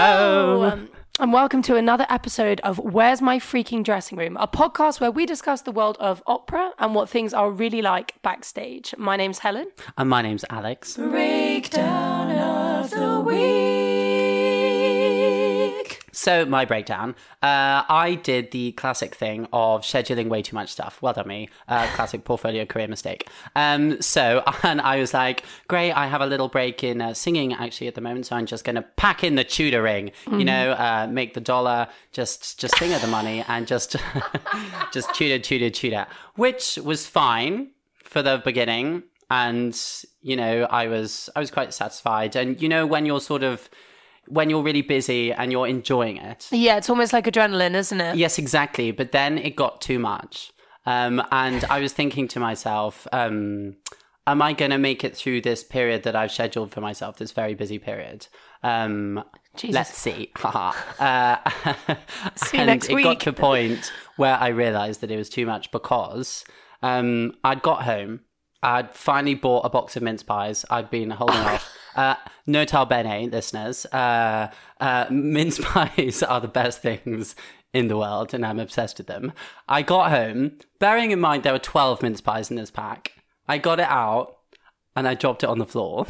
Hello. Um, and welcome to another episode of Where's My Freaking Dressing Room, a podcast where we discuss the world of opera and what things are really like backstage. My name's Helen. And my name's Alex. Breakdown of the week. So, my breakdown. Uh, I did the classic thing of scheduling way too much stuff. Well done, me. Uh, classic portfolio career mistake. Um, so, and I was like, great, I have a little break in uh, singing actually at the moment, so I'm just going to pack in the tutoring, you know, uh, make the dollar, just just sing at the money, and just just tutor, tutor, tutor, which was fine for the beginning. And you know, I was I was quite satisfied. And you know, when you're sort of when you're really busy and you're enjoying it. Yeah, it's almost like adrenaline, isn't it? Yes, exactly. But then it got too much. Um, and I was thinking to myself, um, am I going to make it through this period that I've scheduled for myself, this very busy period? Um, let's see. Uh, See you and next it got week. to a point where I realized that it was too much because um, I'd got home. I'd finally bought a box of mince pies. I'd been holding off. Uh, nota bene, listeners. Uh, uh, mince pies are the best things in the world, and I'm obsessed with them. I got home, bearing in mind there were 12 mince pies in this pack. I got it out, and I dropped it on the floor,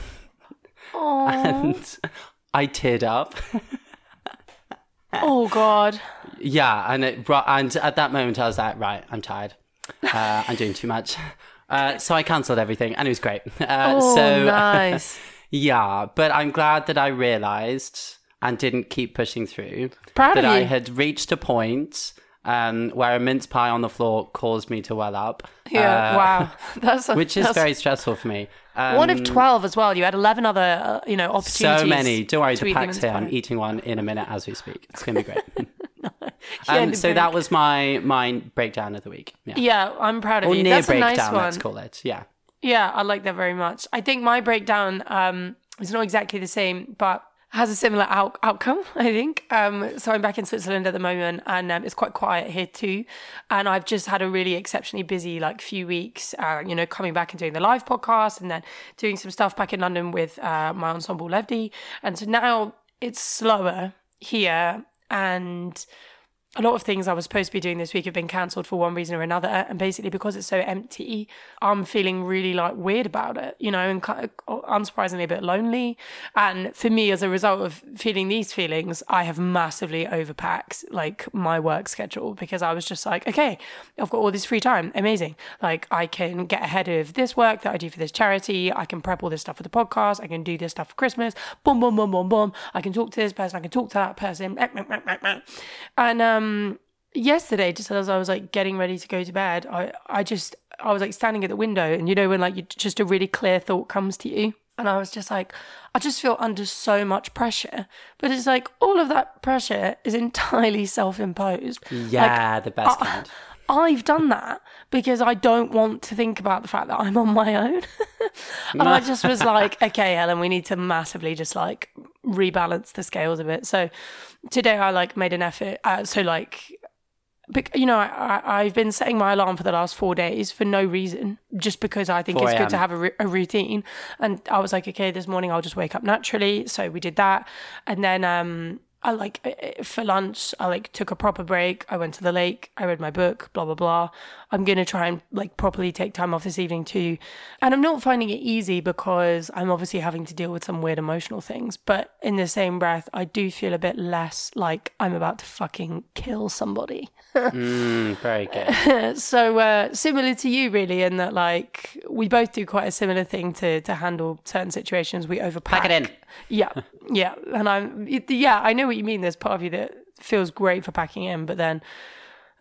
and I teared up. Oh, God. Yeah, and it, ru- and at that moment I was like, right, I'm tired. Uh, I'm doing too much. Uh, so I cancelled everything, and it was great. Uh, Oh, so nice. yeah, but I'm glad that I realised and didn't keep pushing through Proud that I had reached a point um, where a mince pie on the floor caused me to well up. Yeah, uh, wow. That's Which is that's- very stressful for me. Um, One of 12 as well. You had 11 other, uh, you know, opportunities. so many. Don't worry, the pack's here. I'm eating one in a minute as we speak. It's going to be great. Um, so break. that was my my breakdown of the week. Yeah. Yeah, I'm proud of or you. near That's a nice one. let's call it. Yeah. Yeah, I like that very much. I think my breakdown um, is not exactly the same, but has a similar out- outcome, I think. Um, so I'm back in Switzerland at the moment and um, it's quite quiet here too. And I've just had a really exceptionally busy like few weeks, uh, you know, coming back and doing the live podcast and then doing some stuff back in London with uh, my ensemble Levdi. And so now it's slower here and a lot of things I was supposed to be doing this week have been cancelled for one reason or another. And basically, because it's so empty, I'm feeling really like weird about it, you know, and kind of, unsurprisingly a bit lonely. And for me, as a result of feeling these feelings, I have massively overpacked like my work schedule because I was just like, okay, I've got all this free time. Amazing. Like, I can get ahead of this work that I do for this charity. I can prep all this stuff for the podcast. I can do this stuff for Christmas. Boom, boom, boom, boom, boom. I can talk to this person. I can talk to that person. And, um, Um, yesterday just as i was like getting ready to go to bed i i just i was like standing at the window and you know when like you just a really clear thought comes to you and i was just like i just feel under so much pressure but it's like all of that pressure is entirely self-imposed Yeah, the best kind. I've done that because I don't want to think about the fact that I'm on my own. and I just was like, okay, Helen, we need to massively just like rebalance the scales a bit. So today I like made an effort. Uh, so like, you know, I, I've been setting my alarm for the last four days for no reason, just because I think it's good to have a, a routine. And I was like, okay, this morning I'll just wake up naturally. So we did that. And then, um, I like uh, for lunch, I like took a proper break. I went to the lake. I read my book. Blah blah blah. I'm gonna try and like properly take time off this evening too, and I'm not finding it easy because I'm obviously having to deal with some weird emotional things. But in the same breath, I do feel a bit less like I'm about to fucking kill somebody. Mm, very good. so uh, similar to you, really, in that like we both do quite a similar thing to to handle certain situations. We overpack. Pack it in. Yeah, yeah, and I'm yeah. I know what you mean. There's part of you that feels great for packing in, but then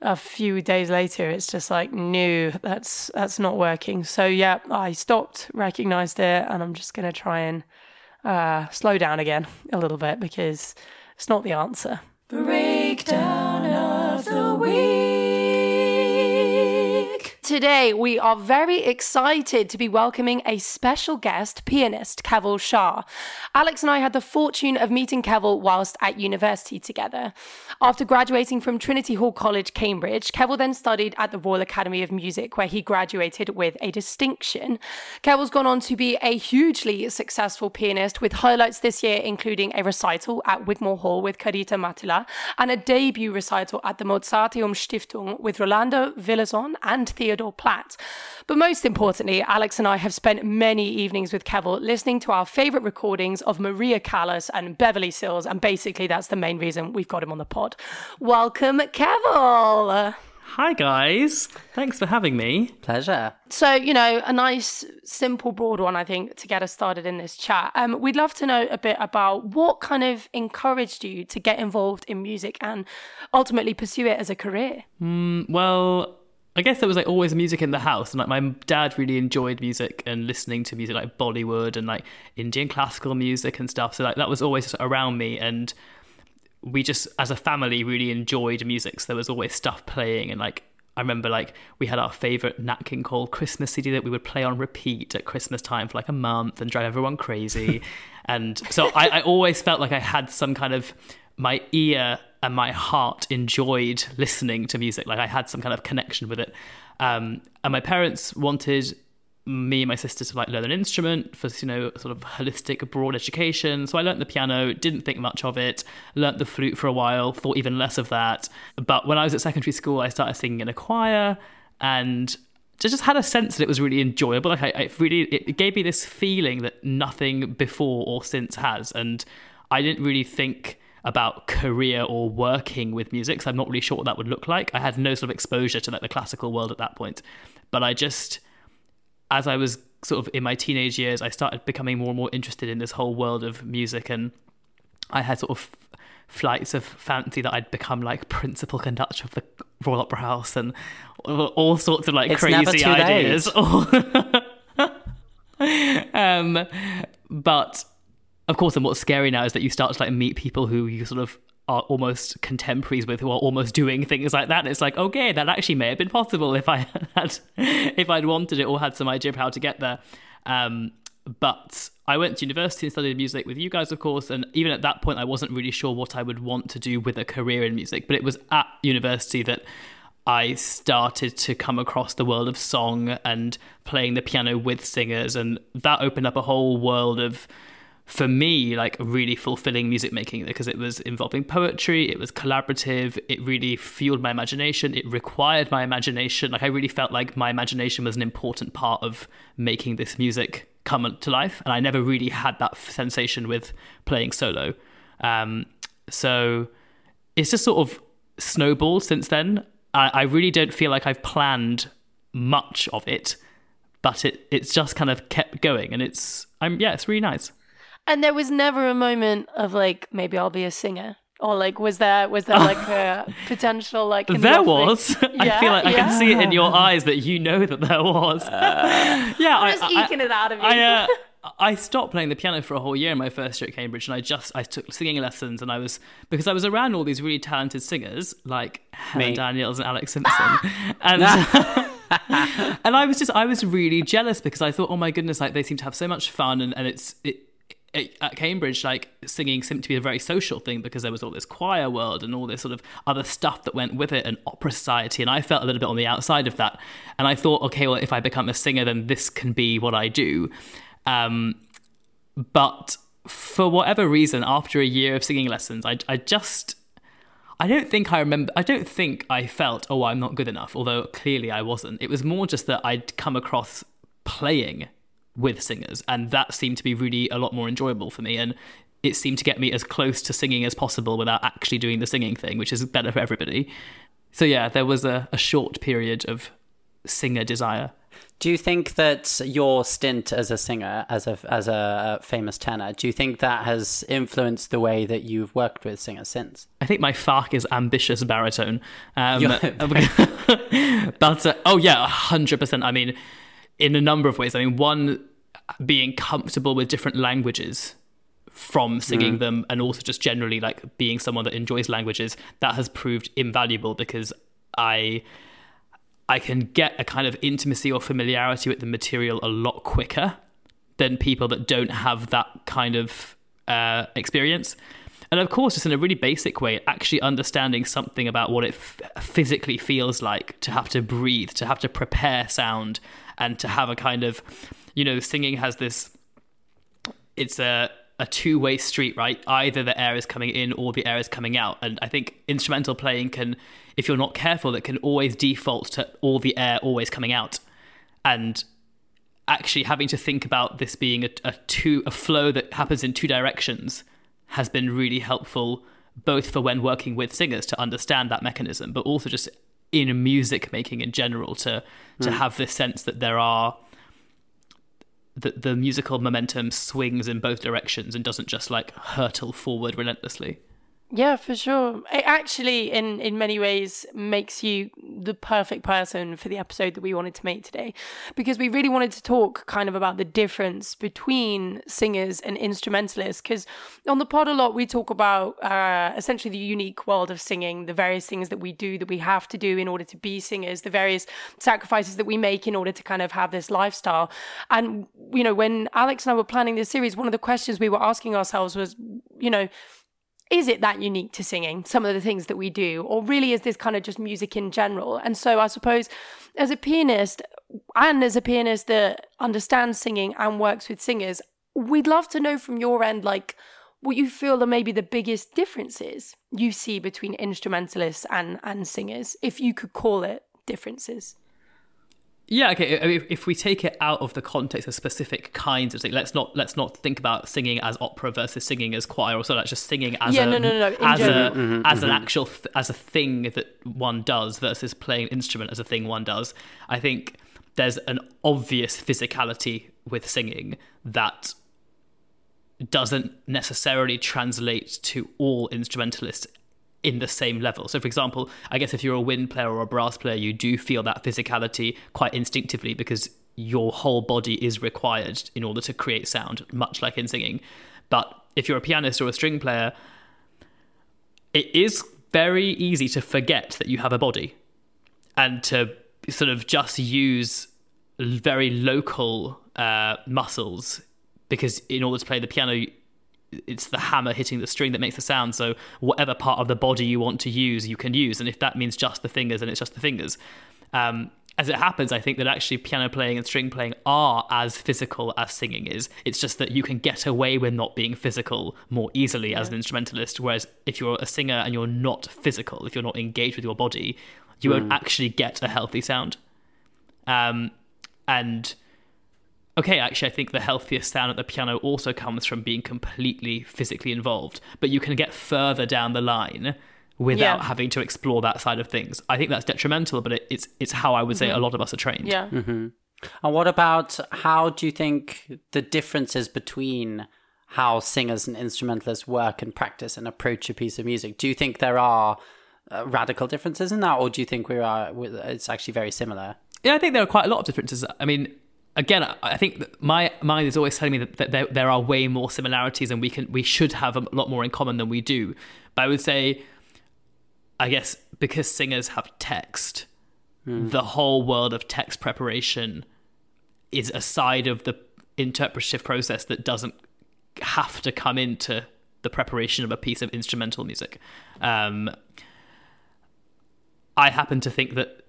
a few days later, it's just like, no, that's that's not working. So yeah, I stopped, recognized it, and I'm just gonna try and uh, slow down again a little bit because it's not the answer. Breakdown of the week. Today, we are very excited to be welcoming a special guest, pianist Keval Shah. Alex and I had the fortune of meeting Keval whilst at university together. After graduating from Trinity Hall College, Cambridge, Keval then studied at the Royal Academy of Music, where he graduated with a distinction. Keval's gone on to be a hugely successful pianist, with highlights this year including a recital at Wigmore Hall with Karita Mattila and a debut recital at the Mozarteum Stiftung with Rolando Villazon and Theodore Platt. But most importantly, Alex and I have spent many evenings with Keval listening to our favourite recordings of Maria Callas and Beverly Sills, and basically that's the main reason we've got him on the pod. Welcome, Keval. Hi, guys. Thanks for having me. Pleasure. So, you know, a nice, simple, broad one, I think, to get us started in this chat. Um, we'd love to know a bit about what kind of encouraged you to get involved in music and ultimately pursue it as a career. Mm, well, I guess there was like always music in the house, and like my dad really enjoyed music and listening to music like Bollywood and like Indian classical music and stuff. So like that was always around me, and we just as a family really enjoyed music. So there was always stuff playing, and like I remember like we had our favorite Nat King Cole Christmas CD that we would play on repeat at Christmas time for like a month and drive everyone crazy. and so I, I always felt like I had some kind of my ear and my heart enjoyed listening to music. Like I had some kind of connection with it. Um, and my parents wanted me and my sister to like learn an instrument for you know sort of holistic broad education so i learned the piano didn't think much of it learnt the flute for a while thought even less of that but when i was at secondary school i started singing in a choir and just had a sense that it was really enjoyable like I, I really it gave me this feeling that nothing before or since has and i didn't really think about career or working with music. So I'm not really sure what that would look like. I had no sort of exposure to like the classical world at that point. But I just, as I was sort of in my teenage years, I started becoming more and more interested in this whole world of music. And I had sort of flights of fancy that I'd become like principal conductor of the Royal Opera House and all sorts of like it's crazy ideas. um, but of course, and what's scary now is that you start to like meet people who you sort of are almost contemporaries with who are almost doing things like that. And it's like, okay, that actually may have been possible if I had if I'd wanted it or had some idea of how to get there. Um, but I went to university and studied music with you guys, of course, and even at that point, I wasn't really sure what I would want to do with a career in music. But it was at university that I started to come across the world of song and playing the piano with singers, and that opened up a whole world of for me like really fulfilling music making because it was involving poetry it was collaborative it really fueled my imagination it required my imagination. Like i really felt like my imagination was an important part of making this music come to life and i never really had that sensation with playing solo. Um, so it's just sort of snowballed since then. I, I really don't feel like i've planned much of it but it it's just kind of kept going and it's i'm yeah it's really nice and there was never a moment of like, maybe I'll be a singer. Or like, was there was there like a potential like? there was. Yeah, I feel like yeah. I can see it in your eyes that you know that there was. Uh, yeah, I'm just I, eking I, it out of you. I, uh, I stopped playing the piano for a whole year in my first year at Cambridge, and I just I took singing lessons, and I was because I was around all these really talented singers like Helen Daniels and Alex Simpson, and. and I was just I was really jealous because I thought, oh my goodness, like they seem to have so much fun and, and it's it at Cambridge, like singing seemed to be a very social thing because there was all this choir world and all this sort of other stuff that went with it and opera society. And I felt a little bit on the outside of that. And I thought, okay, well, if I become a singer, then this can be what I do. Um, but for whatever reason, after a year of singing lessons, I, I just, I don't think I remember, I don't think I felt, oh, I'm not good enough, although clearly I wasn't. It was more just that I'd come across playing with singers, and that seemed to be really a lot more enjoyable for me. And it seemed to get me as close to singing as possible without actually doing the singing thing, which is better for everybody. So yeah, there was a, a short period of singer desire. Do you think that your stint as a singer, as a as a famous tenor, do you think that has influenced the way that you've worked with singers since? I think my FARC is ambitious baritone, um, but uh, oh yeah, hundred percent. I mean, in a number of ways. I mean, one being comfortable with different languages from singing mm. them and also just generally like being someone that enjoys languages that has proved invaluable because I I can get a kind of intimacy or familiarity with the material a lot quicker than people that don't have that kind of uh, experience. And of course, just in a really basic way, actually understanding something about what it f- physically feels like to have to breathe, to have to prepare sound, and to have a kind of, you know, singing has this. It's a a two way street, right? Either the air is coming in or the air is coming out. And I think instrumental playing can, if you're not careful, it can always default to all the air always coming out. And actually having to think about this being a, a two a flow that happens in two directions has been really helpful both for when working with singers to understand that mechanism, but also just in music making in general to to hmm. have this sense that there are that the musical momentum swings in both directions and doesn't just like hurtle forward relentlessly. Yeah, for sure. It actually, in in many ways, makes you the perfect person for the episode that we wanted to make today, because we really wanted to talk kind of about the difference between singers and instrumentalists. Because on the pod a lot, we talk about uh, essentially the unique world of singing, the various things that we do that we have to do in order to be singers, the various sacrifices that we make in order to kind of have this lifestyle. And you know, when Alex and I were planning this series, one of the questions we were asking ourselves was, you know is it that unique to singing some of the things that we do? Or really is this kind of just music in general? And so i suppose as a pianist and as a pianist that understands singing and works with singers we'd love to know from your end like what you feel are maybe the biggest differences you see between instrumentalists and and singers if you could call it differences Yeah, okay. I mean, if we take it out of the context of specific kinds of singing, let's not let's not think about singing as opera versus singing as choir, or so that's just singing as Yeah, a no, no, no, no, in as a general. Mm-hmm, mm-hmm. as an mm-hmm. actual th- as a thing that one does versus playing an instrument as a thing one does. I think there's an obvious physicality with singing that doesn't necessarily translate to all instrumentalists in the same level. So, for example, I guess if you're a wind player or a brass player, you do feel that physicality quite instinctively because your whole body is required in order to create sound, much like in singing. But if you're a pianist or a string player, it is very easy to forget that you have a body and to sort of just use very local uh, muscles because in order to play the piano it's the hammer hitting the string that makes the sound so whatever part of the body you want to use you can use and if that means just the fingers then it's just the fingers. Um, as it happens i think that actually piano playing and string playing are as physical as singing is. It's just that you can get away with not being physical more easily as an instrumentalist whereas if you're a singer and you're not physical if you're not engaged with your body you won't actually get a healthy sound. Um, and okay, actually, I think the healthiest sound at the piano also comes from being completely physically involved. But you can get further down the line without Yeah. having to explore that side of things. I think that's detrimental, but it, it's it's how I would say a lot of us are trained. yeah And what about how do you think the differences between how singers and instrumentalists work and practice and approach a piece of music? Do you think there are uh, radical differences in that, or do you think we are? It's actually very similar. Yeah, I think there are quite a lot of differences. I mean, again, I- think my mind is always telling me that, that there, there are way more similarities, and we can we should have a lot more in common than we do. But I would say, I guess because singers have text, the whole world of text preparation is a side of the interpretive process that doesn't have to come into the preparation of a piece of instrumental music. Um, I happen to think that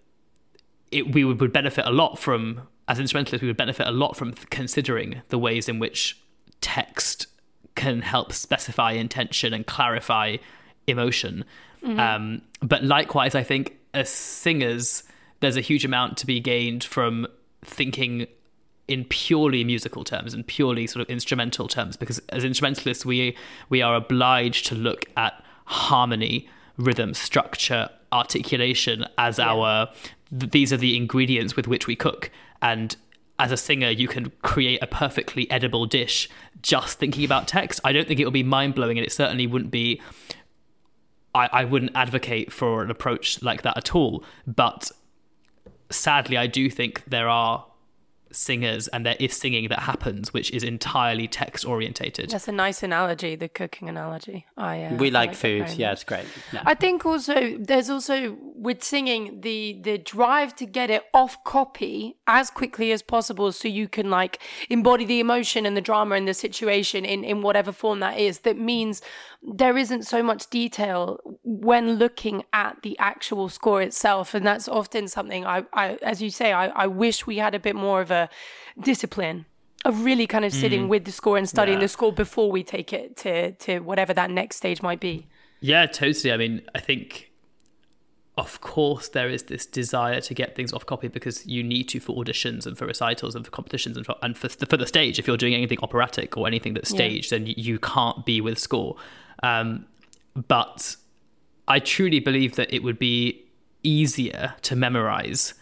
it, we would benefit a lot from, as instrumentalists, we would benefit a lot from considering the ways in which text can help specify intention and clarify emotion. Um, but likewise, I think as singers, there's a huge amount to be gained from thinking in purely musical terms and purely sort of instrumental terms because as instrumentalists we we are obliged to look at harmony rhythm structure articulation as our th- these are the ingredients with which we cook and as a singer you can create a perfectly edible dish just thinking about text. I don't think it will be mind-blowing and it certainly wouldn't be I, I wouldn't advocate for an approach like that at all. But sadly i do think there are singers and there is singing that happens which is entirely text orientated that's a nice analogy the cooking analogy i uh, We I like food. Yeah, it's great. Yeah. I think also there's also with singing the the drive to get it off copy as quickly as possible so you can like embody the emotion and the drama and the situation in in whatever form that is that means there isn't so much detail when looking at the actual score itself and that's often something i, I as you say I, I wish we had a bit more of a discipline of really kind of sitting Mm. with the score and studying Yeah. the score before we take it to to whatever that next stage might be Yeah, totally. I mean, I think, of course, there is this desire to get things off copy because you need to for auditions and for recitals and for competitions and for, and for, for the stage. If you're doing anything operatic or anything that's Yeah. staged, then you, you can't be with score. Um, but I truly believe that it would be easier to memorize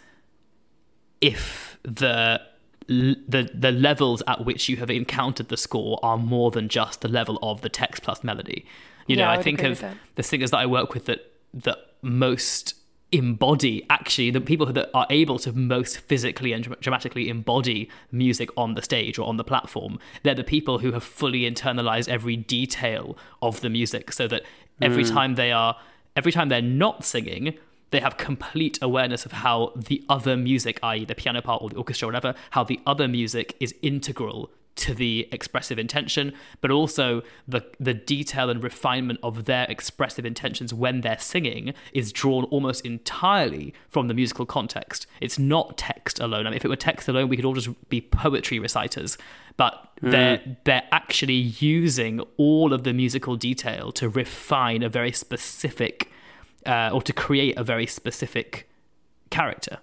if the the the levels at which you have encountered the score are more than just the level of the text plus melody. You Yeah, know, I I think of the singers that I work with that that most embody actually the people that are able to most physically and dramatically embody music on the stage or on the platform they're the people who have fully internalized every detail of the music so that every mm. time they are every time they're not singing they have complete awareness of how the other music i.e. the piano part or the orchestra or whatever how the other music is integral to the expressive intention, but also the the detail and refinement of their expressive intentions when they're singing is drawn almost entirely from the musical context. It's not text alone. I mean, if it were text alone, we could all just be poetry reciters. But hmm. they're they're actually using all of the musical detail to refine a very specific, uh, or to create a very specific character.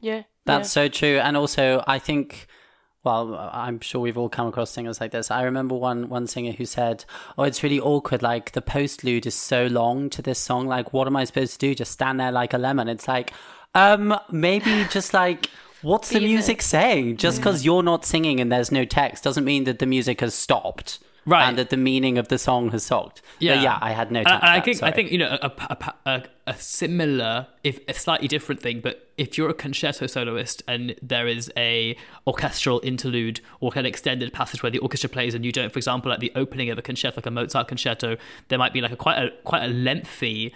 Yeah. That's so true. And also, I think, well, I'm sure we've all come across singers like this. I remember one one singer who said, "Oh, it's really awkward. Like the postlude is so long to this song. Like, what am I supposed to do? Just stand there like a lemon?" It's like, um, maybe just like. What's the Be in music saying? Just because you're not singing and there's no text doesn't mean that the music has stopped, Right. And that the meaning of the song has stopped. But yeah, I had no And time. I, for I that, think I think you know a, a, a, a similar, if a slightly different thing, but if you're a concerto soloist and there is a orchestral interlude or an extended passage where the orchestra plays and you don't, for example, at the opening of a concerto, like a Mozart concerto, there might be like a quite a quite a lengthy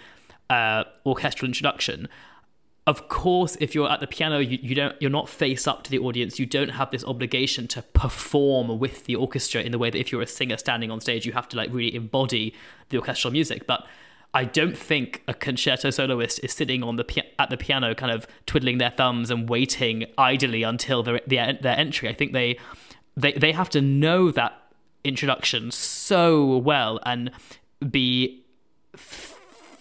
uh, orchestral introduction of course if you're at the piano you, you don't you're not face up to the audience you don't have this obligation to perform with the orchestra in the way that if you're a singer standing on stage you have to like really embody the orchestral music but I don't think a concerto soloist is sitting on the at the piano, kind of twiddling their thumbs and waiting idly until their their, their entry. I think they they they have to know that introduction so well and be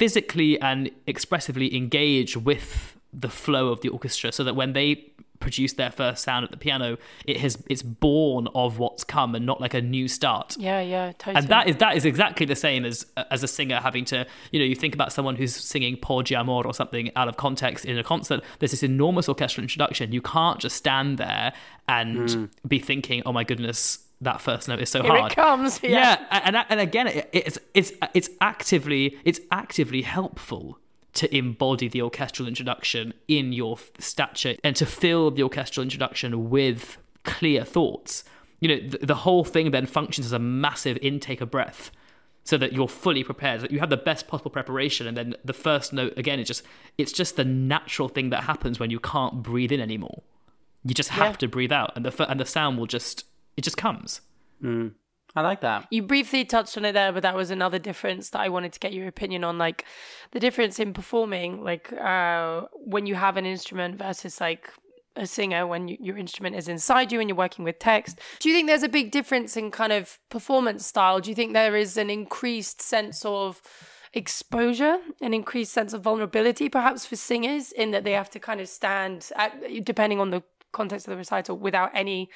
physically and expressively engage with the flow of the orchestra so that when they produce their first sound at the piano it has it's born of what's come and not like a new start. Yeah, yeah, totally. and that is that is exactly the same as as a singer having to you know you think about someone who's singing Porgi Amor or something out of context in a concert there's this enormous orchestral introduction. You can't just stand there and hmm. be thinking oh my goodness that first note is so Here hard it comes. Yeah. yeah, and and again, it, it's it's it's actively it's actively helpful to embody the orchestral introduction in your stature and to fill the orchestral introduction with clear thoughts. You know, the, the whole thing then functions as a massive intake of breath. So that you're fully prepared, that you have the best possible preparation, and then the first note again is just—it's just the natural thing that happens when you can't breathe in anymore. You just have Yeah. to breathe out, and the and the sound will just—it just comes. I like that. You briefly touched on it there, but that was another difference that I wanted to get your opinion on. Like the difference in performing, like uh, when you have an instrument versus like a singer, when you, your instrument is inside you and you're working with text. Do you think there's a big difference in kind of performance style? Do you think there is an increased sense of exposure, an increased sense of vulnerability, perhaps for singers, in that they have to kind of stand, at, depending on the context of the recital, without any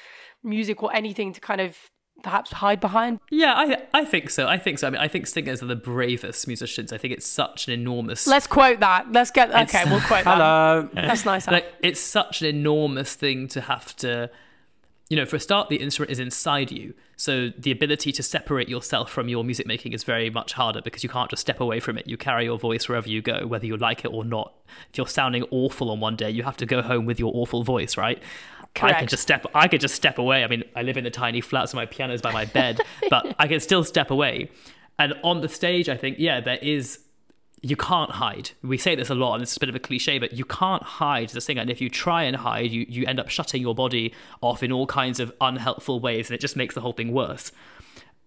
music or anything to kind of perhaps hide behind? Yeah, I I think so. I think so. I mean, I think singers are the bravest musicians. I think it's such an enormous Let's quote that. Let's get okay. It's- We'll quote that. Hello. That's nice. like it's such an enormous thing to have to you know for a start the instrument is inside you. So the ability to separate yourself from your music making is very much harder because you can't just step away from it. You carry your voice wherever you go whether you like it or not. If you're sounding awful on one day you have to go home with your awful voice right? Correct. I can just step I could just step away. I mean I live in a tiny flat so my piano's by my bed but I can still step away. And on the stage I think yeah there is you can't hide. We say this a lot, and it's a bit of a cliche, but you can't hide a singer. And if you try and hide, you, you end up shutting your body off in all kinds of unhelpful ways, and it just makes the whole thing worse.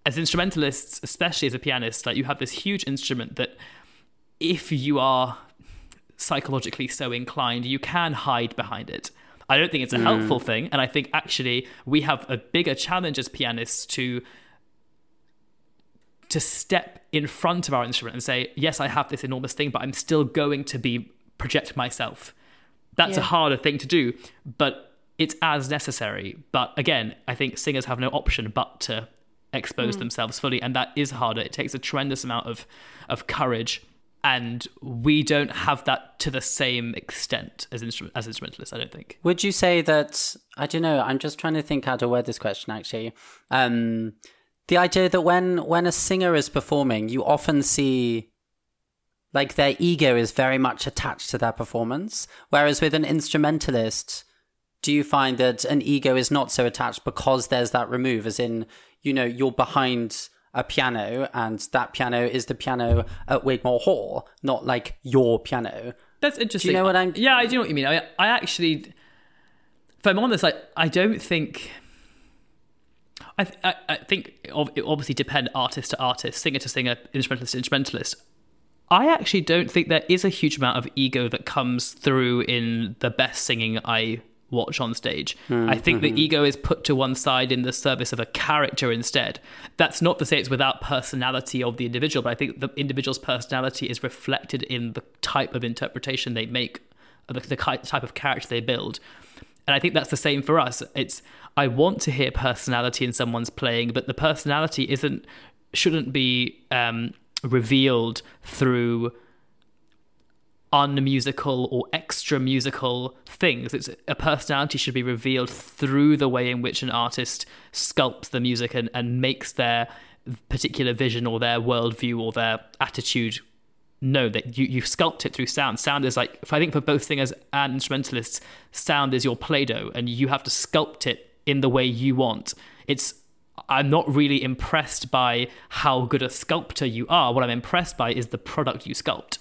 As instrumentalists, especially as a pianist, like you have this huge instrument that if you are psychologically so inclined, you can hide behind it. I don't think it's a hmm. helpful thing, and I think actually we have a bigger challenge as pianists to to step in front of our instrument and say, yes, I have this enormous thing, but I'm still going to be project myself. That's a harder thing to do, but it's as necessary. But again, I think singers have no option but to expose themselves fully, and that is harder. It takes a tremendous amount of of courage, and we don't have that to the same extent as instrument as instrumentalists. I don't think. Would you say that I don't know? I'm just trying to think how to word this question. Actually, um, the idea that when when a singer is performing, you often see like their ego is very much attached to their performance, whereas with an instrumentalist, do you find that an ego is not so attached because there's that remove, as in you know you're behind a piano and that piano is the piano at Wigmore Hall, not like your piano. That's interesting. Do you know what I'm- Yeah, I do know what you mean. I, I actually, if I'm honest, like I don't think. I, th- I, I think it obviously depend artist to artist, singer to singer, instrumentalist to instrumentalist. I actually don't think there is a huge amount of ego that comes through in the best singing I watch on stage. I hmm, think the hmm, hmm. ego is put to one side in the service of a character instead. That's not to say it's without personality of the individual, but I think the individual's personality is reflected in the type of interpretation they make, the, the type of character they build. And I think that's the same for us. It's I want to hear personality in someone's playing, but the personality isn't shouldn't be um, revealed through unmusical or extra musical things. It's a personality should be revealed through the way in which an artist sculpts the music and, and makes their particular vision or their worldview or their attitude know that you, you sculpt it through sound. Sound is like, I think for both singers and instrumentalists, sound is your Play Doh and you have to sculpt it in the way you want. It's I'm not really impressed by how good a sculptor you are. What I'm impressed by is the product you sculpt.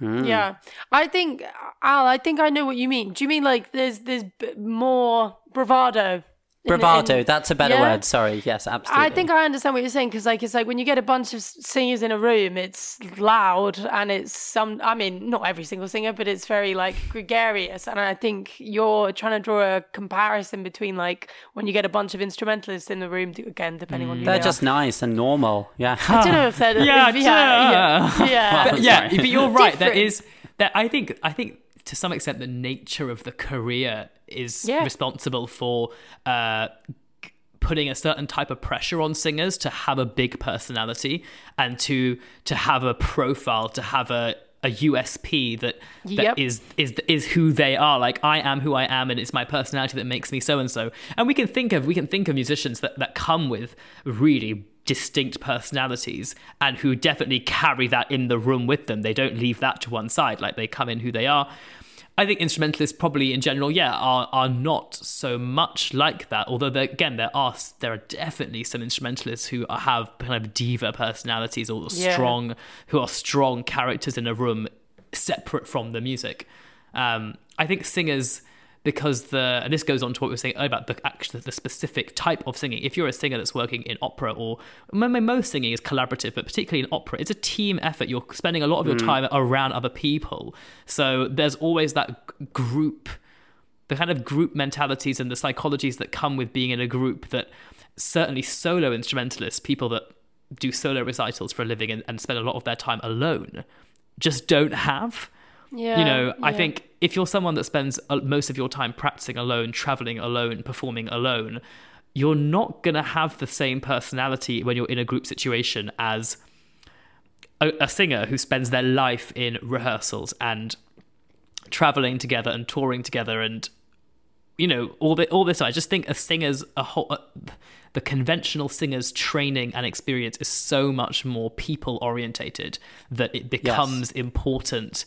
Mm. Yeah, I think Al. I think I know what you mean. Do you mean like there's there's b- more bravado? In- Bravado, in- that's a better Yeah? word. Sorry. Yes, absolutely. I think I understand what you're saying because, like, it's like when you get a bunch of singers in a room, it's loud and it's some. I mean, not every single singer, but it's very like gregarious. And I think you're trying to draw a comparison between like when you get a bunch of instrumentalists in the room. Again, depending on who They're they just nice and normal. Yeah. I don't know if they're Yeah, yeah, yeah, yeah. Well, yeah, but you're right. There Different. is that. I think. I think to some extent, the nature of the career is Yeah. responsible for uh, putting a certain type of pressure on singers to have a big personality and to to have a profile, to have a a USP that that Yep. is is is who they are. Like I am who I am, and it's my personality that makes me so and so. And we can think of we can think of musicians that that come with really distinct personalities and who definitely carry that in the room with them. They don't leave that to one side. Like they come in who they are. I think instrumentalists probably in general, yeah, are are not so much like that. Although there, again, there are there are definitely some instrumentalists who are- have kind of diva personalities or Yeah. strong, who are strong characters in a room, separate from the music. Um, I think singers, because the and this goes on to what we were saying about the actually the specific type of singing. If you're a singer that's working in opera, or most singing is collaborative, but particularly in opera, it's a team effort. You're spending a lot of your mm. time around other people, so there's always that group the kind of group mentalities and the psychologies that come with being in a group that certainly solo instrumentalists, people that do solo recitals for a living and, and spend a lot of their time alone, just don't have. Yeah. you know, I think if you're someone that spends most of your time practicing alone, traveling alone, performing alone, you're not going to have the same personality when you're in a group situation as a, a singer who spends their life in rehearsals and traveling together and touring together and you know all the all this i just think a singer's a whole uh, the conventional singer's training and experience is so much more people orientated that it becomes important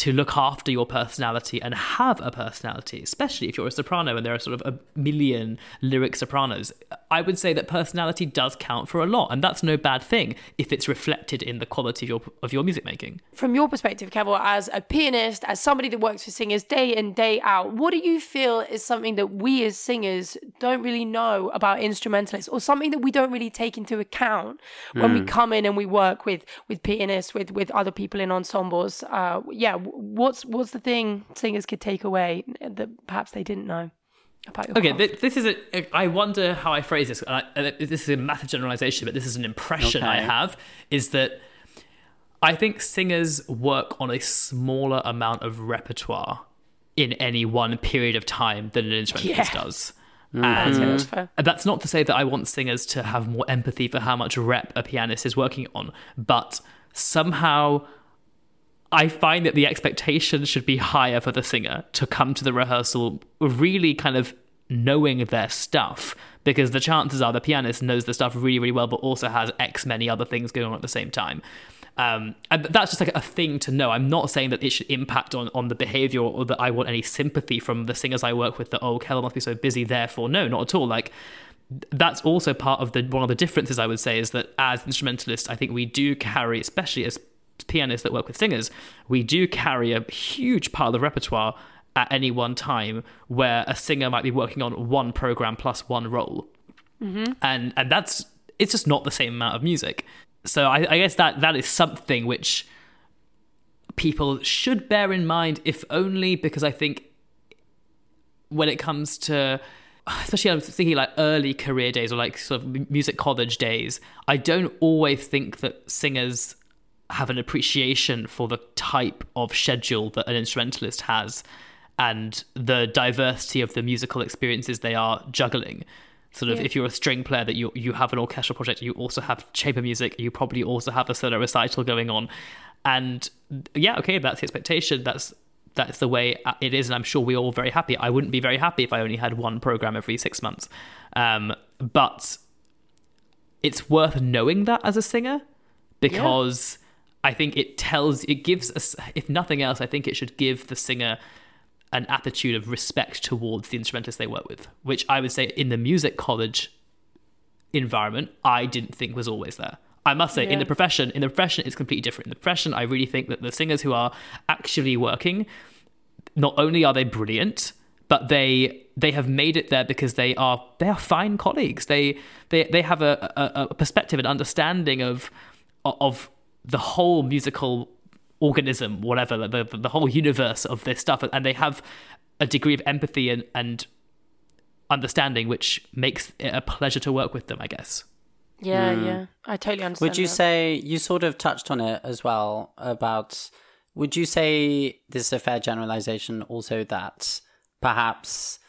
to look after your personality and have a personality, especially if you're a soprano and there are sort of a million lyric sopranos. I would say that personality does count for a lot, and that's no bad thing if it's reflected in the quality of your of your music making. From your perspective, Keval, as a pianist, as somebody that works with singers day in day out, what do you feel is something that we as singers don't really know about instrumentalists, or something that we don't really take into account when we come in and we work with with pianists, with with other people in ensembles? Uh, yeah, what's what's the thing singers could take away that perhaps they didn't know? About your Okay, craft? th- this is a. I wonder how I phrase this. I, uh, this is a massive generalization, but this is an impression I have. Is that I think singers work on a smaller amount of repertoire in any one period of time than an instrumentalist Yeah. does. I'd say And that's fair. and that's not to say that I want singers to have more empathy for how much rep a pianist is working on, but somehow I find that the expectation should be higher for the singer to come to the rehearsal really kind of knowing their stuff because the chances are the pianist knows the stuff really, really well, but also has X many other things going on at the same time. Um, and that's just like a thing to know. I'm not saying that it should impact on, on the behavior or that I want any sympathy from the singers I work with that, oh, Keller must be so busy, therefore. No, not at all. Like, that's also part of the one of the differences I would say is that as instrumentalists, I think we do carry, especially as pianists that work with singers, we do carry a huge part of the repertoire at any one time where a singer might be working on one program plus one role. Mm-hmm. And and that's it's just not the same amount of music. So I, I guess that that is something which people should bear in mind, if only because I think when it comes to especially I'm thinking like early career days or like sort of music college days, I don't always think that singers have an appreciation for the type of schedule that an instrumentalist has and the diversity of the musical experiences they are juggling. Sort of, Yeah. if you're a string player, that you you have an orchestral project, you also have chamber music, you probably also have a solo recital going on, and yeah, okay, that's the expectation. That's that's the way it is, and I'm sure we're all very happy. I wouldn't be very happy if I only had one program every six months, um, but it's worth knowing that as a singer because I think it tells, it gives us, if nothing else, I think it should give the singer an attitude of respect towards the instrumentalists they work with, which I would say in the music college environment, I didn't think was always there. I must say, in the profession, in the profession, it's completely different. In the profession, I really think that the singers who are actually working, not only are they brilliant, but they they have made it there because they are they are fine colleagues. They they they have a, a, a perspective and understanding of of the whole musical organism, whatever the, the the whole universe of this stuff, and they have a degree of empathy and and understanding, which makes it a pleasure to work with them. I guess. Yeah, hmm. yeah. I totally understand. Would you that. say you sort of touched on it as well about? Would you say this is a fair generalization? Also, that perhaps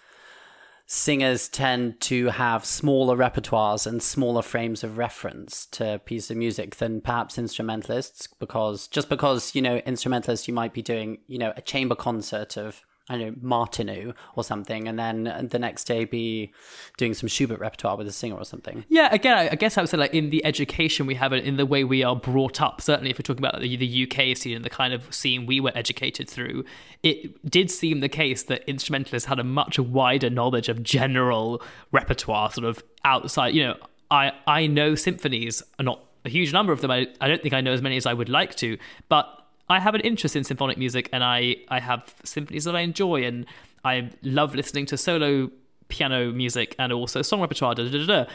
singers tend to have smaller repertoires and smaller frames of reference to a piece of music than perhaps instrumentalists, because just because you know instrumentalists, you might be doing you know a chamber concert of I don't know Martinů or something, and then the next day be doing some Schubert repertoire with a singer or something. Yeah, again, I- guess I would say like in the education we have, in the way we are brought up. Certainly, if we're talking about the, the UK scene and the kind of scene we were educated through, it did seem the case that instrumentalists had a much wider knowledge of general repertoire, sort of outside. You know, I I know symphonies, not a huge number of them. I I don't think I know as many as I would like to, but I have an interest in symphonic music, and I I have symphonies that I enjoy, and I love listening to solo piano music and also song repertoire. Da, da, da.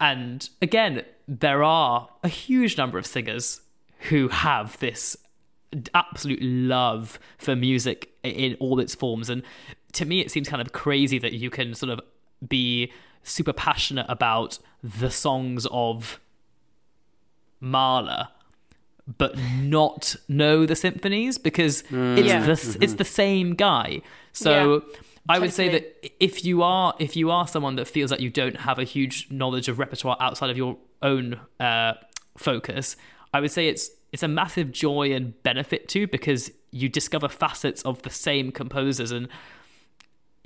And again, there are a huge number of singers who have this absolute love for music in all its forms. And to me, it seems kind of crazy that you can sort of be super passionate about the songs of Mahler but not know the symphonies because it's Yeah. the it's the same guy. So I would say that if you are if you are someone that feels like you don't have a huge knowledge of repertoire outside of your own uh, focus, I would say it's it's a massive joy and benefit too because you discover facets of the same composers and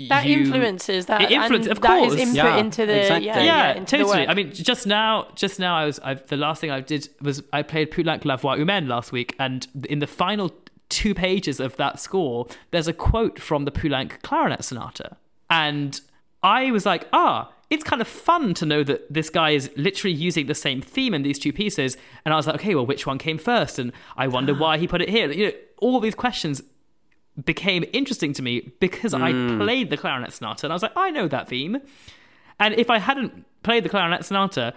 that you- influences that. It influences- and of that is course. input Yeah, into the exactly. yeah, yeah, into the totally. work. I mean, just now, just now, I was I, the last thing I did was I played Poulenc La Voix Humaine last week, and in the final two pages of that score, there's a quote from the Poulenc Clarinet Sonata, and I was like, ah, it's kind of fun to know that this guy is literally using the same theme in these two pieces. And I was like, okay, well, which one came first? And I wonder why he put it here. You know, all these questions became interesting to me because I hmm. played the clarinet sonata and I was like, I know that theme. And if I hadn't played the clarinet sonata,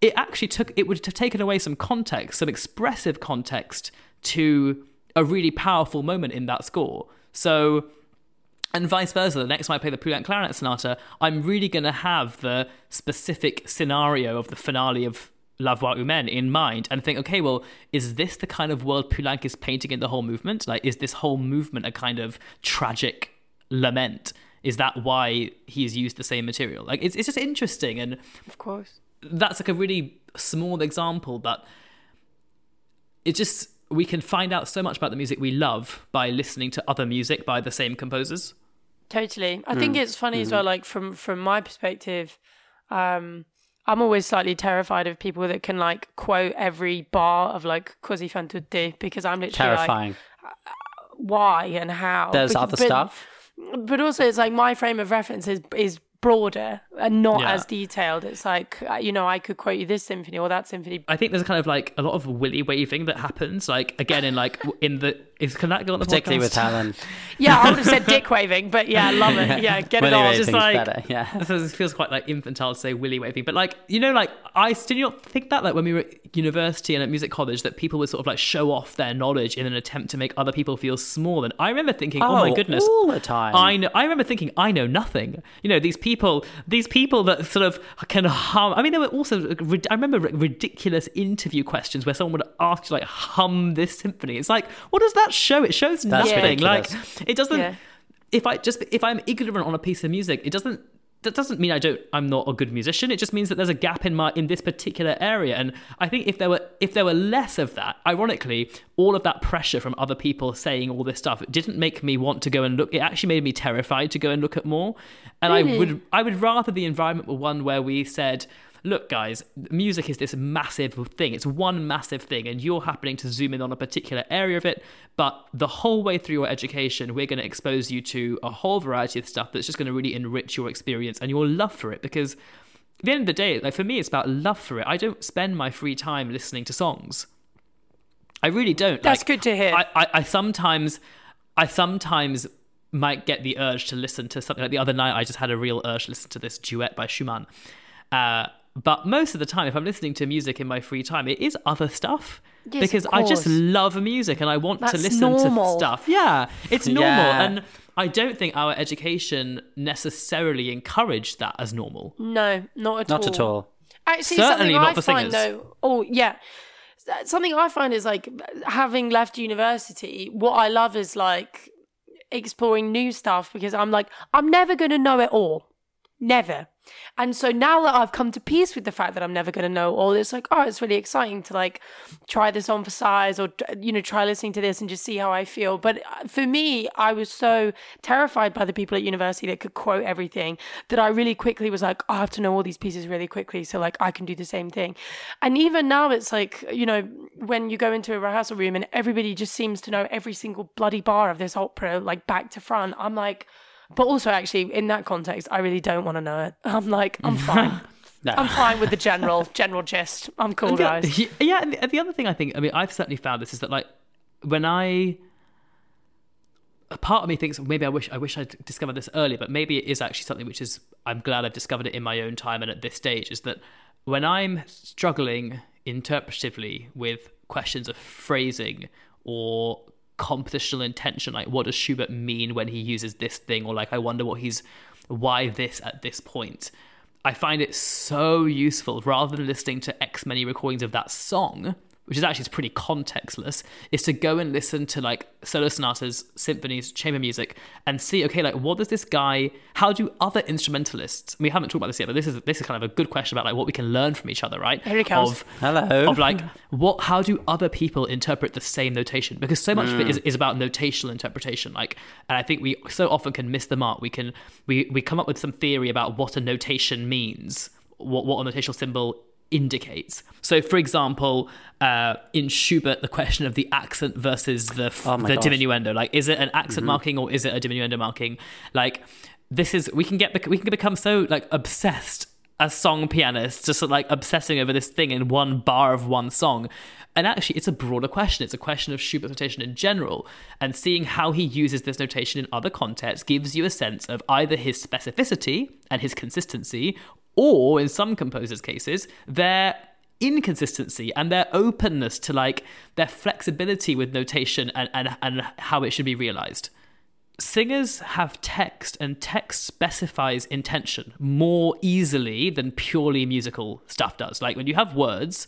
it actually took it would have taken away some context, some expressive context to a really powerful moment in that score. So and vice versa. The next time I play the Poulenc Clarinet Sonata, I'm really going to have the specific scenario of the finale of La Voix Humaine in mind and think, okay, well, is this the kind of world Poulenc is painting in the whole movement? Like, is this whole movement a kind of tragic lament? Is that why he's used the same material? Like, it's, it's just interesting. And Of course. that's like a really small example, but it just, we can find out so much about the music we love by listening to other music by the same composers. Totally. I think it's funny as well, like from from my perspective, um, I'm always slightly terrified of people that can like quote every bar of like Così fan tutte because I'm literally like, Terrifying. Uh, why and how. There's other but- stuff. But also, it's like my frame of reference is is broader and not Yeah. as detailed. It's like uh, you know, I could quote you this symphony or that symphony. I think there's kind of like a lot of willy waving that happens, like again in like in the is can that go on the Particularly with podcast? Helen. Yeah, I would have said dick waving, but yeah, love it. Yeah, get it Willy on. waving's just like- better. Yeah. So it feels quite like infantile to say willy waving, but like you know, like I still you not think that like when we were at university and at music college that people would sort of like show off their knowledge in an attempt to make other people feel small. And I remember thinking, oh, my Oh, goodness, all the time. I know. I remember thinking, I know nothing. You know, these people, these people that sort of can hum. I mean, there were also. I remember ridiculous interview questions where someone would ask you like hum this symphony. It's like, what does that show? It shows That's nothing. Like it doesn't. Yeah. If I just if I'm ignorant on a piece of music, it doesn't. That doesn't mean I don't. I'm not a good musician. It just means that there's a gap in my in this particular area. And I think if there were if there were less of that, ironically, all of that pressure from other people saying all this stuff it didn't make me want to go and look. It actually made me terrified to go and look at more. And I would I would rather the environment were one where we said. Look, guys, music is this massive thing. It's one massive thing, and you're happening to zoom in on a particular area of it. But the whole way through your education, we're going to expose you to a whole variety of stuff that's just going to really enrich your experience and your love for it. Because at the end of the day, like for me, it's about love for it. I don't spend my free time listening to songs. I really don't. That's Like, good to hear. I, I, I sometimes, I sometimes might get the urge to listen to something like the other night. I just had a real urge to listen to this duet by Schumann. Uh, but most of the time, if I'm listening to music in my free time, it is other stuff Yes, because I just love music and I want to listen normal. to stuff. Yeah, it's normal, Yeah. and I don't think our education necessarily encouraged that as normal. no, not at all. Not at all. Actually, Certainly something not I for find singers. though. Oh yeah, something I find is like having left university. What I love is like exploring new stuff because I'm like I'm never gonna know it all, never. And so now that I've come to peace with the fact that I'm never going to know all, it's like, oh, it's really exciting to like try this on for size or, you know, try listening to this and just see how I feel. But uh, for me, I was so terrified by the people at university that could quote everything that I really quickly was like, oh, I have to know all these pieces really quickly so like I can do the same thing. And even now, it's like, you know, when you go into a rehearsal room and everybody just seems to know every single bloody bar of this opera, like back to front, I'm like, but also, actually, in that context, I really don't want to know it. I'm like, I'm fine. No. I'm fine with the general general gist. I'm cool, the- guys. Yeah, and the, and the other thing I think, I mean, I've certainly found this is that like when I, a part of me thinks maybe I wish I wish I'd discovered this earlier, but maybe it is actually something which is I'm glad I've discovered it in my own time and at this stage is that when I'm struggling interpretively with questions of phrasing or compositional intention, like what does Schubert mean when he uses this thing, or like I wonder what he's why this at this point. I find it so useful rather than listening to X many recordings of that song, which is actually pretty contextless, is to go and listen to like solo sonatas, symphonies, chamber music, and see, okay, like what does this guy how do other instrumentalists we haven't talked about this yet, but this is this is kind of a good question about like what we can learn from each other, right? Here it comes. Of Hello. of like what how do other people interpret the same notation because so much of it is, mm. is about notational interpretation like and i think we so often can miss the mark we can we we come up with some theory about what a notation means what what a notational symbol indicates. So, for example, uh, in Schubert, the question of the accent versus the Oh the gosh. diminuendo, like, is it an accent marking or is it a diminuendo marking? Like, this is we can get we can become so like obsessed as song pianists, just like obsessing over this thing in one bar of one song. And actually, it's a broader question. It's a question of Schubert's notation in general, and seeing how he uses this notation in other contexts gives you a sense of either his specificity and his consistency, or in some composers' cases, their inconsistency and their openness to like their flexibility with notation and, and, and how it should be realized. Singers have text, and text specifies intention more easily than purely musical stuff does. Like when you have words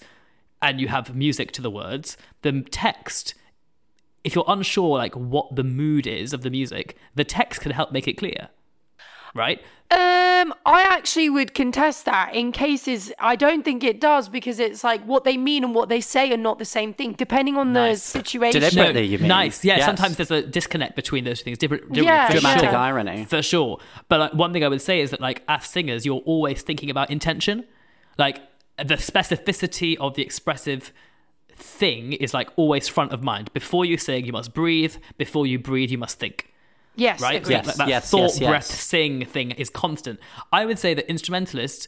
and you have music to the words, the text, if you're unsure like what the mood is of the music, the text can help make it clear. Right? Um, I actually would contest that in cases I don't think it does because it's like what they mean and what they say are not the same thing, depending on the Nice. situation. Deliberate- Separately, you mean? nice. Yeah, Yes. sometimes there's a disconnect between those things. Different, different Yeah, Dramatic sure. irony. For sure. But like, one thing I would say is that like as singers, you're always thinking about intention. Like the specificity of the expressive thing is like always front of mind. Before you sing, you must breathe. Before you breathe, you must think Yes, right? agreed. So that, that yes, thought, yes, yes. breath, sing thing is constant. I would say that instrumentalists,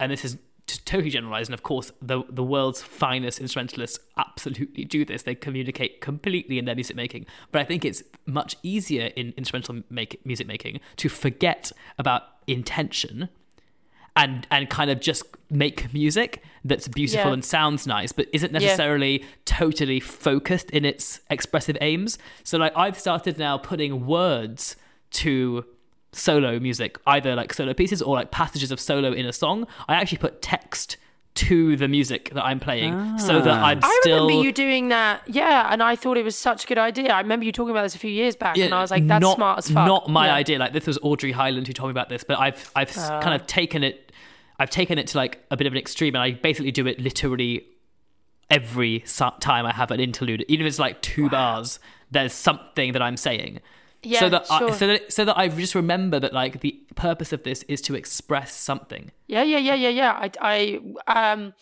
and this is t- totally generalized, and of course, the the world's finest instrumentalists absolutely do this. They communicate completely in their music making. But I think it's much easier in instrumental make, music making to forget about intention and and kind of just make music that's beautiful Yeah. and sounds nice but isn't necessarily totally focused in its expressive aims so like i've started now putting words to solo music either like solo pieces or like passages of solo in a song i actually put text to the music that i'm playing so that ah. i'm still. I still remember you doing that, yeah, and I thought it was such a good idea. I remember you talking about this a few years back, and I was like, "That's not, smart as fuck." Not my Yeah. idea. Like this was Audrey Hyland who told me about this, but I've I've s kind ah. of taken it. I've taken it to like a bit of an extreme, and I basically do it literally every time I have an interlude, even if it's like two bars. There's something that I'm saying. Yeah, so that sure. I, so that so that I just remember that like the purpose of this is to express something. Yeah, yeah, yeah, yeah, yeah. I, I, um,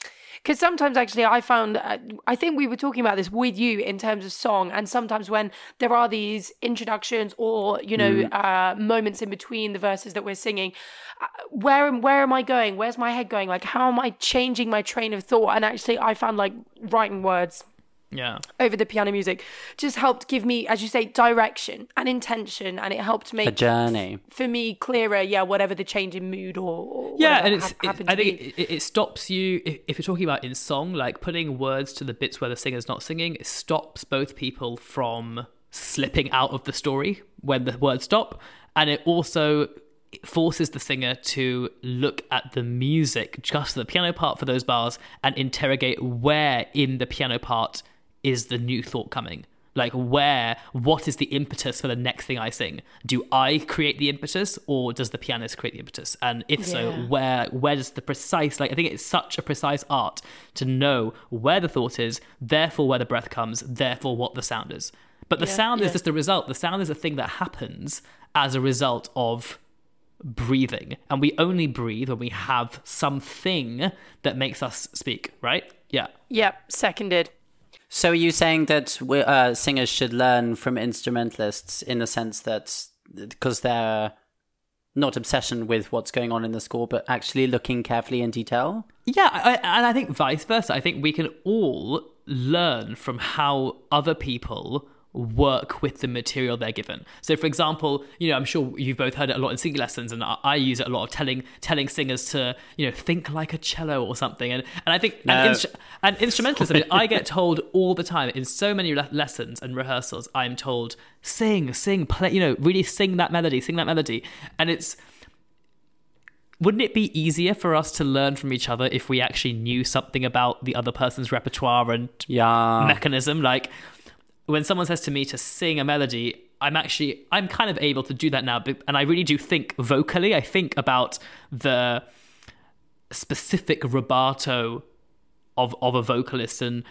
because sometimes actually I found, uh, I think we were talking about this with you in terms of song, and sometimes when there are these introductions or you know Mm. uh, moments in between the verses that we're singing, uh, where am where am I going? Where's my head going? Like how am I changing my train of thought? And actually, I found like writing words Yeah. over the piano music just helped give me, as you say, direction and intention, and it helped make A make journey. for me clearer. Yeah, whatever the change in mood or, or yeah and it's hap- it, happened i think it, it, it stops you if, if you're talking about in song like putting words to the bits where the singer's not singing it stops both people from slipping out of the story when the words stop and it also forces the singer to look at the music just the piano part for those bars and interrogate where in the piano part is the new thought coming? Like where what is the impetus for the next thing i sing? Do i create the impetus or does the pianist create the impetus? And if so where where does the precise like i think it's such a precise art to know where the thought is therefore where the breath comes therefore what the sound is. But the Yeah, sound yeah. is just the result. The sound is a thing that happens as a result of breathing. And we only breathe when we have something that makes us speak right? Yeah. Yep, seconded. So are you saying that we, uh, singers should learn from instrumentalists in the sense that because they're not obsession with what's going on in the score, but actually looking carefully in detail? Yeah, I, and I think vice versa. I think we can all learn from how other people work with the material they're given. So, for example, you know, I'm sure you've both heard it a lot in singing lessons, and I, I use it a lot of telling telling singers to, you know, think like a cello or something. And and I think No. and, instru- and instrumentalists. I mean, I get told all the time in so many le- lessons and rehearsals. I'm told sing, sing, play. You know, really sing that melody, sing that melody, and it's wouldn't it be easier for us to learn from each other if we actually knew something about the other person's repertoire and Yeah. mechanism like when someone says to me to sing a melody i'm actually i'm kind of able to do that now and i really do think vocally i think about the specific rubato of of a vocalist. And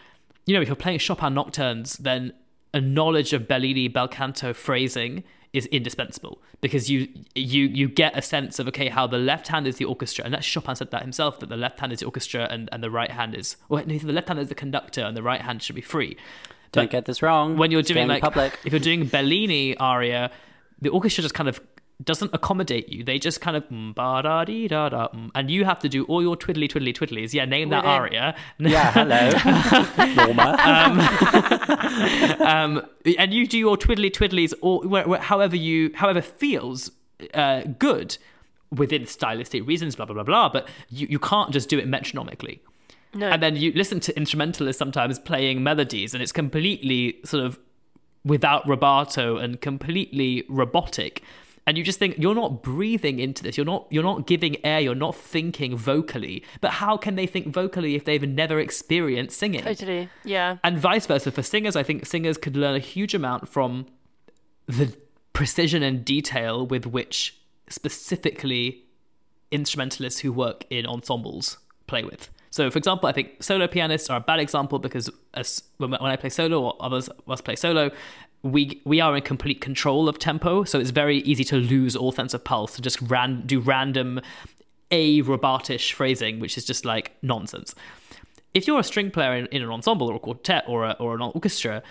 you know if you're playing chopin nocturnes then a knowledge of bellini bel canto phrasing is indispensable because you you you get a sense of okay how the left hand is the orchestra. And that Chopin said that himself that the left hand is the orchestra and, and the right hand is well no, the left hand is the conductor and the right hand should be free Don't get this wrong. when you're doing like public. if you're doing Bellini aria, the orchestra just kind of doesn't accommodate you. They just kind of mm, ba da dee da da, mm, and you have to do all your twiddly twiddly twiddlies. Yeah, name that aria. Yeah, hello, Norma. um, and you do your twiddly twiddlies or however you however feels uh, good within stylistic reasons. Blah blah blah blah. But you, you can't just do it metronomically. No. And then you listen to instrumentalists sometimes playing melodies, and it's completely sort of without rubato and completely robotic. And you just think you're not breathing into this. You're not. You're not giving air. You're not thinking vocally. But how can they think vocally if they've never experienced singing? Totally. Yeah. and vice versa for singers i think singers could learn a huge amount from the precision and detail with which specifically instrumentalists who work in ensembles play with so for example i think solo pianists are a bad example because as when, i play solo or others of us play solo we we are in complete control of tempo so it's very easy to lose all sense of pulse to just ran, do random a robatish phrasing which is just like nonsense if you're a string player in, in an ensemble or a quartet or, a, or an orchestra,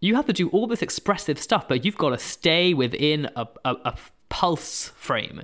you have to do all this expressive stuff, but you've got to stay within a, a, a pulse frame.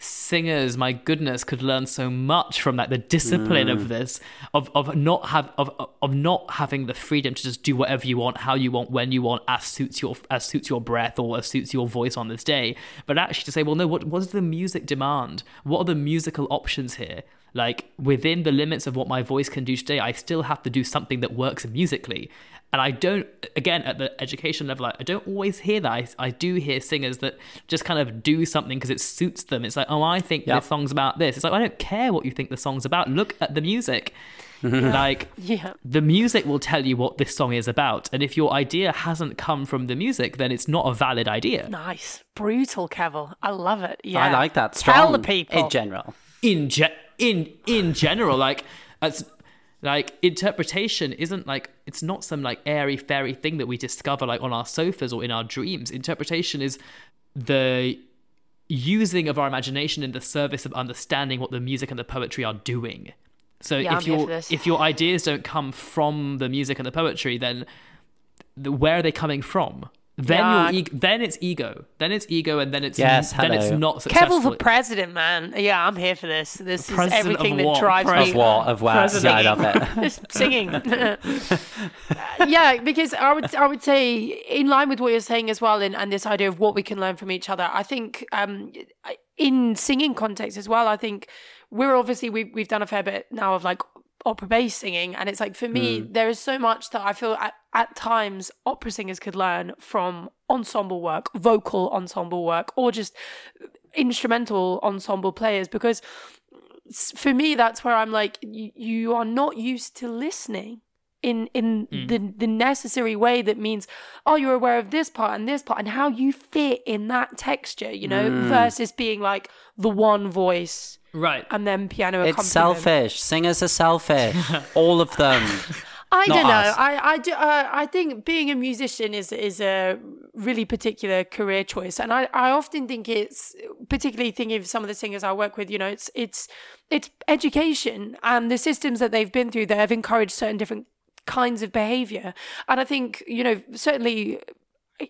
Singers, my goodness, could learn so much from that. The discipline of mm. this, of of not have of of not having the freedom to just do whatever you want, how you want, when you want, as suits your as suits your breath or as suits your voice on this day. But actually to say, well, no, what what does the music demand? What are the musical options here? like within the limits of what my voice can do today i still have to do something that works musically and i don't again at the education level i, I don't always hear that I, I do hear singers that just kind of do something because it suits them it's like oh i think Yep. this song's about this it's like i don't care what you think the song's about look at the music like Yeah. the music will tell you what this song is about and if your idea hasn't come from the music then it's not a valid idea Nice. Brutal, Kevel. I love it. Yeah. I like that. Tell the people. in general. in ge- in in general like as like interpretation isn't like it's not some like airy fairy thing that we discover like on our sofas or in our dreams. Interpretation is the using of our imagination in the service of understanding what the music and the poetry are doing. So Yeah, if your if your ideas don't come from the music and the poetry then the, where are they coming from then Yeah. your e- then it's ego then it's ego and then it's Yes, then it's not successful Kevel for president, man. Yeah, I'm here for this. This is everything that what? drives Pres- me. Of what? Of what? President. Yeah, I love it. Just singing. yeah, because I would I would say in line with what you're saying as well, and, and this idea of what we can learn from each other. I think um, in singing context as well. I think we're obviously we've we've done a fair bit now of like opera based singing, and it's like for me there is so much that I feel at, at times opera singers could learn from ensemble work, vocal ensemble work, or just instrumental ensemble players because for me that's where i'm like you, you are not used to listening in in mm. the the necessary way that means oh you're aware of this part and this part and how you fit in that texture you know mm. versus being like the one voice right and then piano It's selfish. Singers are selfish. All of them. I Not don't know. us. I I do. Uh, I think being a musician is is a really particular career choice, and I, I often think it's particularly thinking of some of the singers I work with. You know, it's it's it's education and the systems that they've been through that have encouraged certain different kinds of behavior, and I think you know certainly.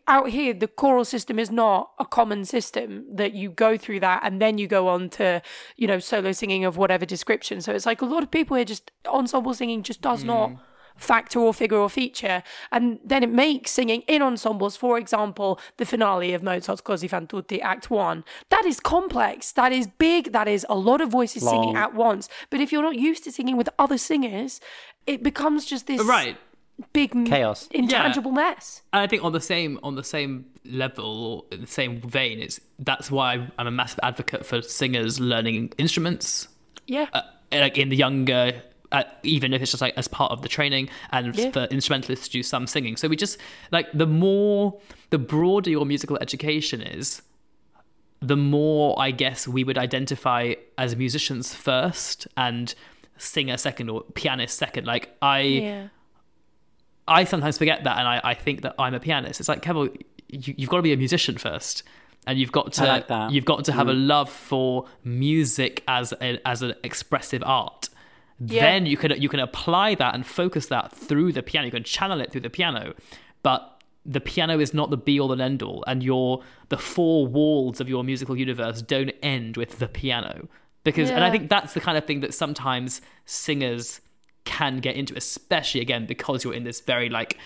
Out here, the choral system is not a common system that you go through that and then you go on to, you know, solo singing of whatever description. So it's like a lot of people here just ensemble singing just does not factor or figure or feature. And then it makes singing in ensembles, for example, the finale of Mozart's Così fan tutte, Act One. That is complex. That is big. That is a lot of voices singing at once. But if you're not used to singing with other singers, it becomes just this right big Chaos. intangible mess. And I think on the same on the same level or in the same vein, it's that's why I'm a massive advocate for singers learning instruments, Yeah. uh, like in the younger. Uh, even if it's just like as part of the training and Yeah. for instrumentalists to do some singing so we just like the more the broader your musical education is the more i guess we would identify as musicians first and singer second or pianist second like i yeah. I sometimes forget that, and I, I think that I'm a pianist. It's like Kevo, you, you've got to be a musician first and you've got to like you've got to have a love for music as a, as an expressive art Yeah. then you can you can apply that and focus that through the piano. You can channel it through the piano but the piano is not the be all and end all and your the four walls of your musical universe don't end with the piano. Because and i think that's the kind of thing that sometimes singers can get into especially again because you're in this very like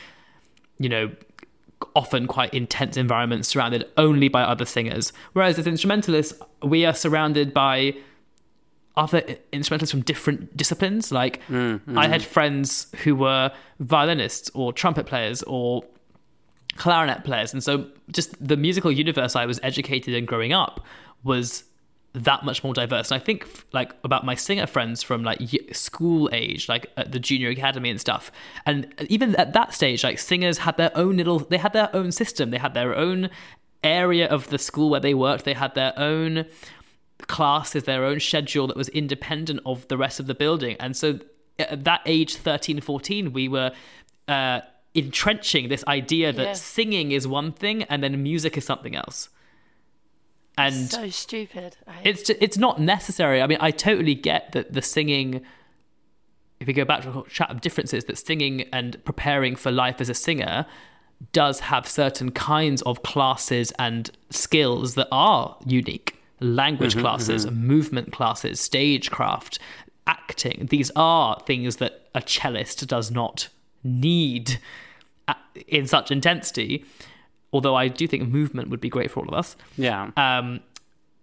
you know often quite intense environments surrounded only by other singers. Whereas as instrumentalists we are surrounded by other instrumentalists from different disciplines. Like mm, mm. i had friends who were violinists or trumpet players or clarinet players. And so just the musical universe i was educated in growing up was that much more diverse. And i think like about my singer friends from like school age like at the junior academy and stuff. And even at that stage like singers had their own little they had their own system. They had their own area of the school where they worked. They had their own classes their own schedule that was independent of the rest of the building and so at that age 13 14 we were uh, entrenching this idea that Yeah. singing is one thing and then music is something else and so stupid. It's it's not necessary. I mean, I totally get that the singing. If we go back to the chat of differences, that singing and preparing for life as a singer does have certain kinds of classes and skills that are unique. Language mm-hmm, classes, mm-hmm. movement classes, stagecraft, acting. These are things that a cellist does not need uh, in such intensity. Although I do think movement would be great for all of us Yeah. um,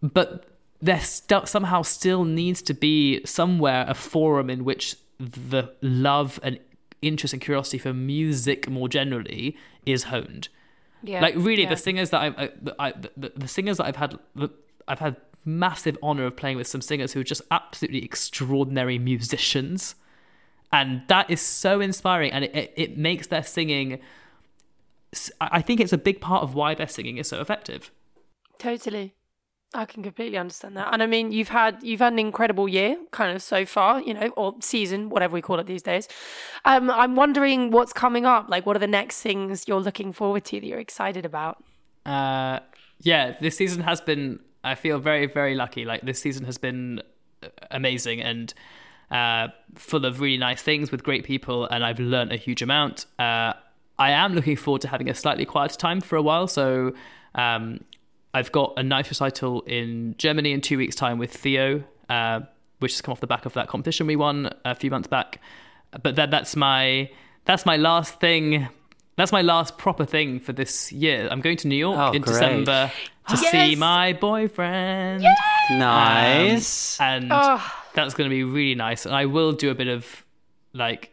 but there st- somehow still needs to be somewhere a forum in which the love and interest and curiosity for music more generally is honed. yeah, Like really, yeah. the singers that I've, I, I, the, the singers that I've had, I've had massive honor of playing with some singers who are just absolutely extraordinary musicians, and that is so inspiring, and it, it, it makes their singing. I I think it's a big part of why their singing is so effective. Totally. I can completely understand that. And I mean, you've had you've had an incredible year kind of so far, you know, or season, whatever we call it these days. Um I'm wondering what's coming up. Like what are the next things you're looking forward to that you're excited about? Uh, yeah, this season has been. I feel very, very lucky. Like this season has been uh, amazing and uh, full of really nice things with great people, and I've learned a huge amount. Uh, I am looking forward to having a slightly quieter time for a while, so um, I've got a nice recital in Germany in two weeks' time with Theo, uh, which has come off the back of that competition we won a few months back. But that that's my that's my last thing. That's my last proper thing for this year. I'm going to New York Oh, in great. December to Yes! see my boyfriend. Um, nice. And Oh. that's going to be really nice. And I will do a bit of like,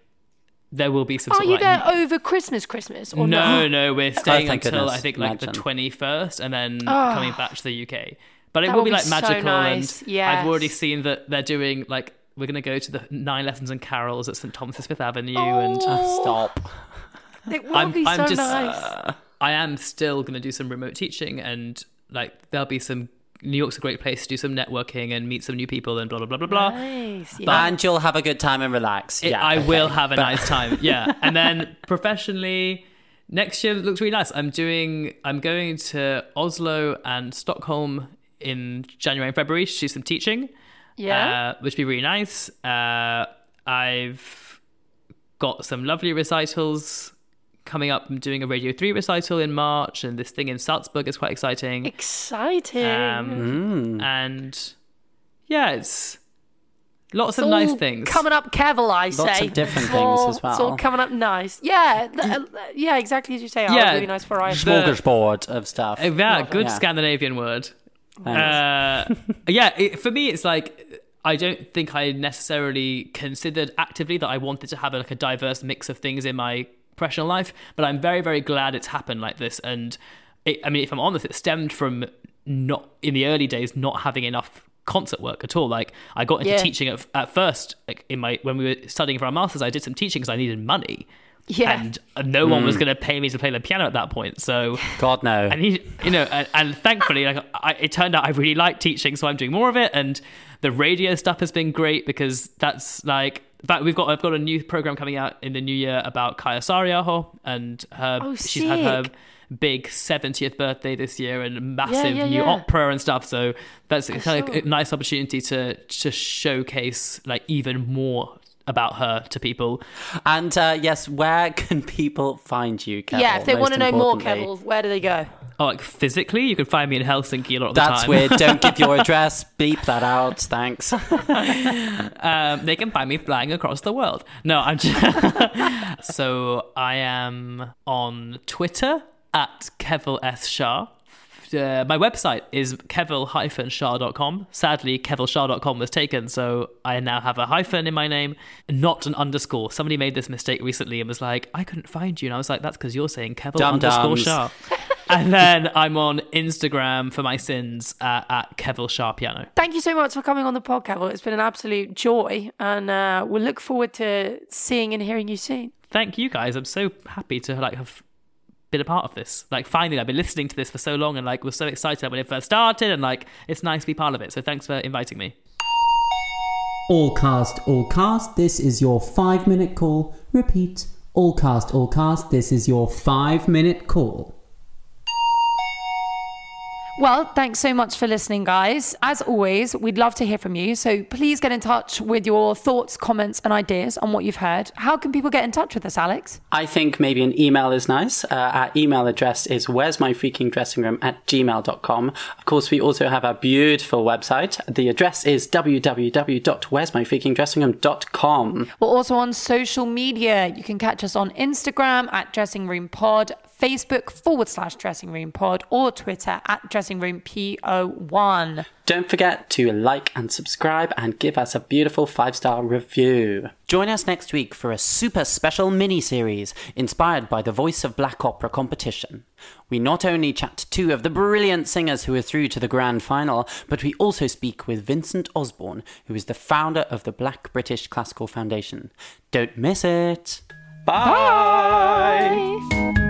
there will be some Are sort you of like, there over Christmas Christmas or no, not? no, we're oh, staying thank until goodness. I think like the twenty first, and then Oh. coming back to the UK. But it will will be be like so magical, nice. and Yes. I've already seen that they're doing like we're gonna go to the nine lessons and carols at St Thomas's Fifth Avenue, and Oh. Ah, stop. It will I'm- be I'm so just- nice. I am still gonna do some remote teaching, and like there'll be some. New York's a great place to do some networking and meet some new people and blah blah blah blah blah. nice. Yeah. And you'll have a good time and relax. It- yeah, I okay. will have a nice time. Yeah. And then professionally, next year looks really nice. I'm doing, I'm going to Oslo and Stockholm in January and February to do some teaching, yeah. uh, which would be really nice. Uh, I've got some lovely recitals coming up. I'm doing a Radio 3 recital in March, and this thing in Salzburg is quite exciting. Exciting. Um, Mm. And yeah, it's lots It's of nice things. Coming up, Kevel, I say. Lots of different things as well. It's all coming up nice. Yeah, th- uh, yeah, exactly as you say. Yeah. Yeah, really nice variety. The- Smorgasbord of stuff. Uh, Yeah, Love it. good Yeah. Scandinavian word. Uh, yeah, it, for me, it's like I don't think I necessarily considered actively that I wanted to have like a diverse mix of things in my professional life, but I'm very, very glad it's happened like this. And it, I mean, if I'm honest, it stemmed from not in the early days not having enough concert work at all. Like I got into Yeah. teaching at, at first, like in my when we were studying for our masters, I did some teaching because I needed money. Yeah. And no one was mm. going to pay me to play the piano at that point. So God no. and he, you know, and, and thankfully, like I, it turned out I really like teaching, so I'm doing more of it. And the radio stuff has been great because that's like, in fact, we've got I've got a new program coming out in the new year about Kaija Saariaho and her. Oh, she's had her big 70th birthday this year and massive yeah, new yeah. opera and stuff. So that's kind of saw. a nice opportunity to to showcase like even more about her to people. And uh, yes, where can people find you, Kev? yeah, if they want to know more, importantly? Kev, where do they go? Oh, like physically, you can find me in Helsinki a lot of the time. That's weird. Don't give your address. Beep that out. Thanks. Um, they can find me flying across the world. No, I'm just. so I am on Twitter at Kevil S. Shah. Uh, my website is kevil-shah.com. Sadly, kevilshah.com was taken, so I now have a hyphen in my name, not an underscore. Somebody made this mistake recently and was like, I couldn't find you. And I was like, that's because you're saying Kevil underscore Dum-dums. Shah. and then I'm on Instagram for my sins uh, at Kevil Shah Piano. Thank you so much for coming on the pod, podcast. It's been an absolute joy, and uh, we'll look forward to seeing and hearing you soon. thank you guys. I'm so happy to like have been a part of this. Like finally, I've been listening to this for so long and like was so excited when it first started, and like it's nice to be part of it. So thanks for inviting me. All cast, all cast, this is your five minute call. Repeat. All cast, all cast, this is your five minute call. Well, thanks so much for listening, guys. As always, we'd love to hear from you. So please get in touch with your thoughts, comments, and ideas on what you've heard. How can people get in touch with us, Alex? I think maybe an email is nice. Uh, our email address is where's my freaking dressing room at gmail.com. Of course, we also have our beautiful website. The address is www.where'smyfreakingdressingroom.com. We're also on social media. You can catch us on Instagram at Dressing Room Pod, Facebook forward slash Dressing Room Pod, or Twitter at Dressing Room PO1. Don't forget to like and subscribe and give us a beautiful five star review. Join us next week for a super special mini series inspired by the Voice of Black Opera competition. We not only chat to two of the brilliant singers who are through to the grand final, but we also speak with Vincent Osborne, who is the founder of the Black British Classical Foundation. Don't miss it. Bye. Bye.